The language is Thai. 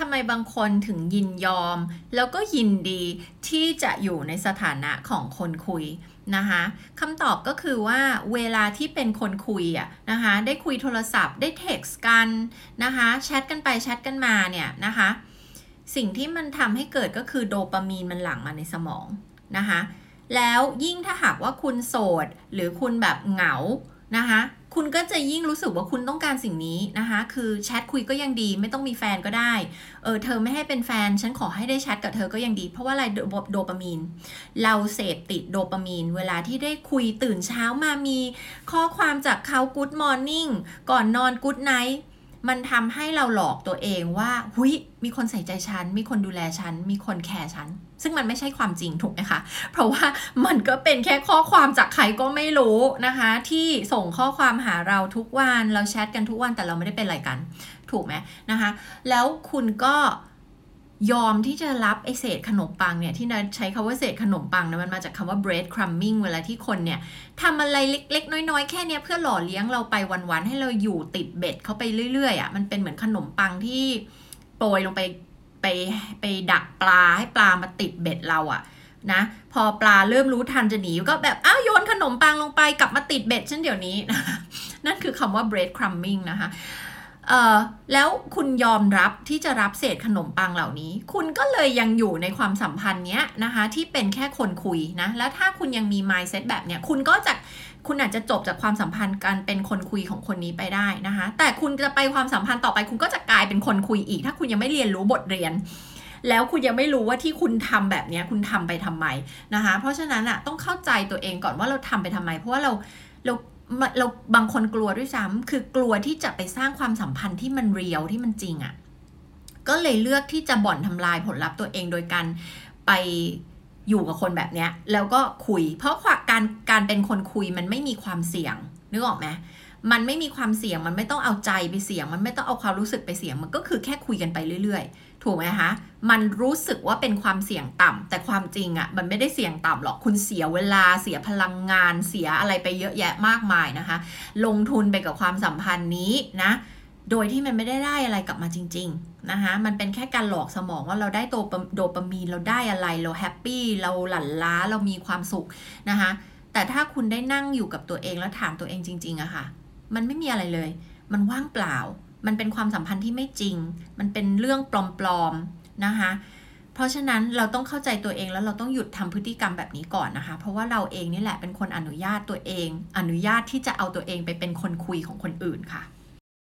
ทำไมบางคนถึงยินยอม แล้วก็ยินดีที่จะอยู่ในสถานะของคนคุยนะคะคำตอบก็คือว่าเวลาที่เป็นคนคุยอะนะคะได้คุยโทรศัพท์ได้เท็กซ์กันนะคะแชทกันไปแชทกันมาเนี่ยนะคะสิ่งที่มันทำให้เกิดก็คือโดปามีนมันหลั่งมาในสมองนะคะแล้วยิ่งถ้าหากว่าคุณโสด หรือคุณแบบเหงา นะคะ คุณก็จะยิ่งรู้สึกว่าคุณต้องการสิ่งนี้นะคะ คือแชทคุยก็ยังดี ไม่ต้องมีแฟนก็ได้ เออเธอไม่ให้เป็นแฟน ฉันขอให้ได้แชทกับเธอก็ยังดี เพราะว่าอะไรโดปามีน เราเสพติดโดปามีน เวลาที่ได้คุยตื่นเช้ามามีข้อความจากเขา good morning ก่อนนอน good night มันทำให้เราหลอกตัวเองว่าหุยมีคนใส่ใจฉัน มีคนดูแลฉัน มีคนแคร์ฉัน ซึ่งมันไม่ใช่ความจริงถูกไหมคะ เพราะว่ามันก็เป็นแค่ข้อความจากใครก็ไม่รู้นะคะ ที่ส่งข้อความหาเราทุกวัน เราแชทกันทุกวันแต่เราไม่ได้เป็นอะไรกัน ถูกไหมนะคะ แล้วคุณก็ ยอมที่จะรับไอเศษขนมปังเนี่ย ที่นะใช้คาว่าเศษขนมปังนะมันมาจากคำว่า bread crumbing เวลาที่คนเนี่ยทำอะไรเล็ก ๆ น้อย ๆ แค่เนี้ยเพื่อหล่อเลี้ยงเราไปวันๆให้เราอยู่ติดเบ็ดเขาไปเรื่อยๆอะ่ะมันเป็นเหมือนขนมปังที่โปรยลงไปไปไปดักปลาให้ปลามาติดเบ็ดเราอะ่ะนะพอปลาเริ่มรู้ทันจะหนีก็แบบอ้าวโยนขนมปังลงไปกลับมาติดเบ็ดฉันเดี๋ยวนี้นะนั่นคือคำว่า bread crumbing นะคะ เออแล้วคุณยอมรับที่จะรับเศษขนมปังเหล่านี้ คุณก็เลยยังอยู่ในความสัมพันธ์เนี้ยนะคะที่เป็นแค่คนคุยนะ แล้วถ้าคุณยังมี mindset แบบเนี้ยคุณก็จะคุณอาจจะจบจากความสัมพันธ์การเป็นคนคุยของคนนี้ไปได้นะคะ แต่คุณจะไปความสัมพันธ์ต่อไป คุณก็จะกลายเป็นคนคุยอีก ถ้าคุณยังไม่เรียนรู้บทเรียน แล้วคุณยังไม่รู้ว่าที่คุณทำแบบนี้คุณทำไปทำไมนะคะ เพราะฉะนั้นอะต้องเข้าใจตัวเองก่อนว่าเราทำไปทำไม เพราะว่าเราเรา เราบางคนกลัวด้วยซ้ำคือกลัวที่จะไปสร้างความสัมพันธ์ที่มันเรียวที่มันจริงอะ่ะ ก็เลยเลือกที่จะบ่อนทำลายผลลัพธ์ตัวเองโดยการไปอยู่กับคนแบบเนี้ย แล้วก็คุย เพราะการการเป็นคนคุยมันไม่มีความเสี่ยงนึกออกไหม มันไม่มีความเสี่ยงมันไม่ต้องเอาใจไปเสี่ยง มันไม่ต้องเอาความรู้สึกไปเสี่ยง มันก็คือแค่คุยกันไปเรื่อยๆ ถูกไหมคะมันรู้สึกว่าเป็นความเสี่ยงต่ำแต่ความจริงอะ่ะมันไม่ได้เสี่ยงต่ำหรอกคุณเสียเวลาเสียพลังงาน เสียอะไรไปเยอะแยะมากมายนะคะ ลงทุนไปกับความสัมพันธ์นี้นะโดยที่มันไม่ได้ได้อะไรกลับมาจริง ๆ นะคะ มันเป็นแค่การหลอกสมองว่าเราได้โดปามีนเราได้อะไร เราแฮปปี้เราหลั่นล้าเรามีความสุขนะคะ แต่ถ้าคุณได้นั่งอยู่กับตัวเองแล้วถามตัวเองจริง ๆอะค่ะ มันไม่มีอะไรเลย มันว่างเปล่า มันเป็นความสัมพันธ์ที่ไม่จริง มันเป็นเรื่องปลอมๆนะคะ เพราะฉะนั้นเราต้องเข้าใจตัวเองแล้วเราต้องหยุดทำพฤติกรรมแบบนี้ก่อนนะคะ เพราะว่าเราเองนี่แหละเป็นคนอนุญาตตัวเอง อนุญาตที่จะเอาตัวเองไปเป็นคนคุยของคนอื่นค่ะ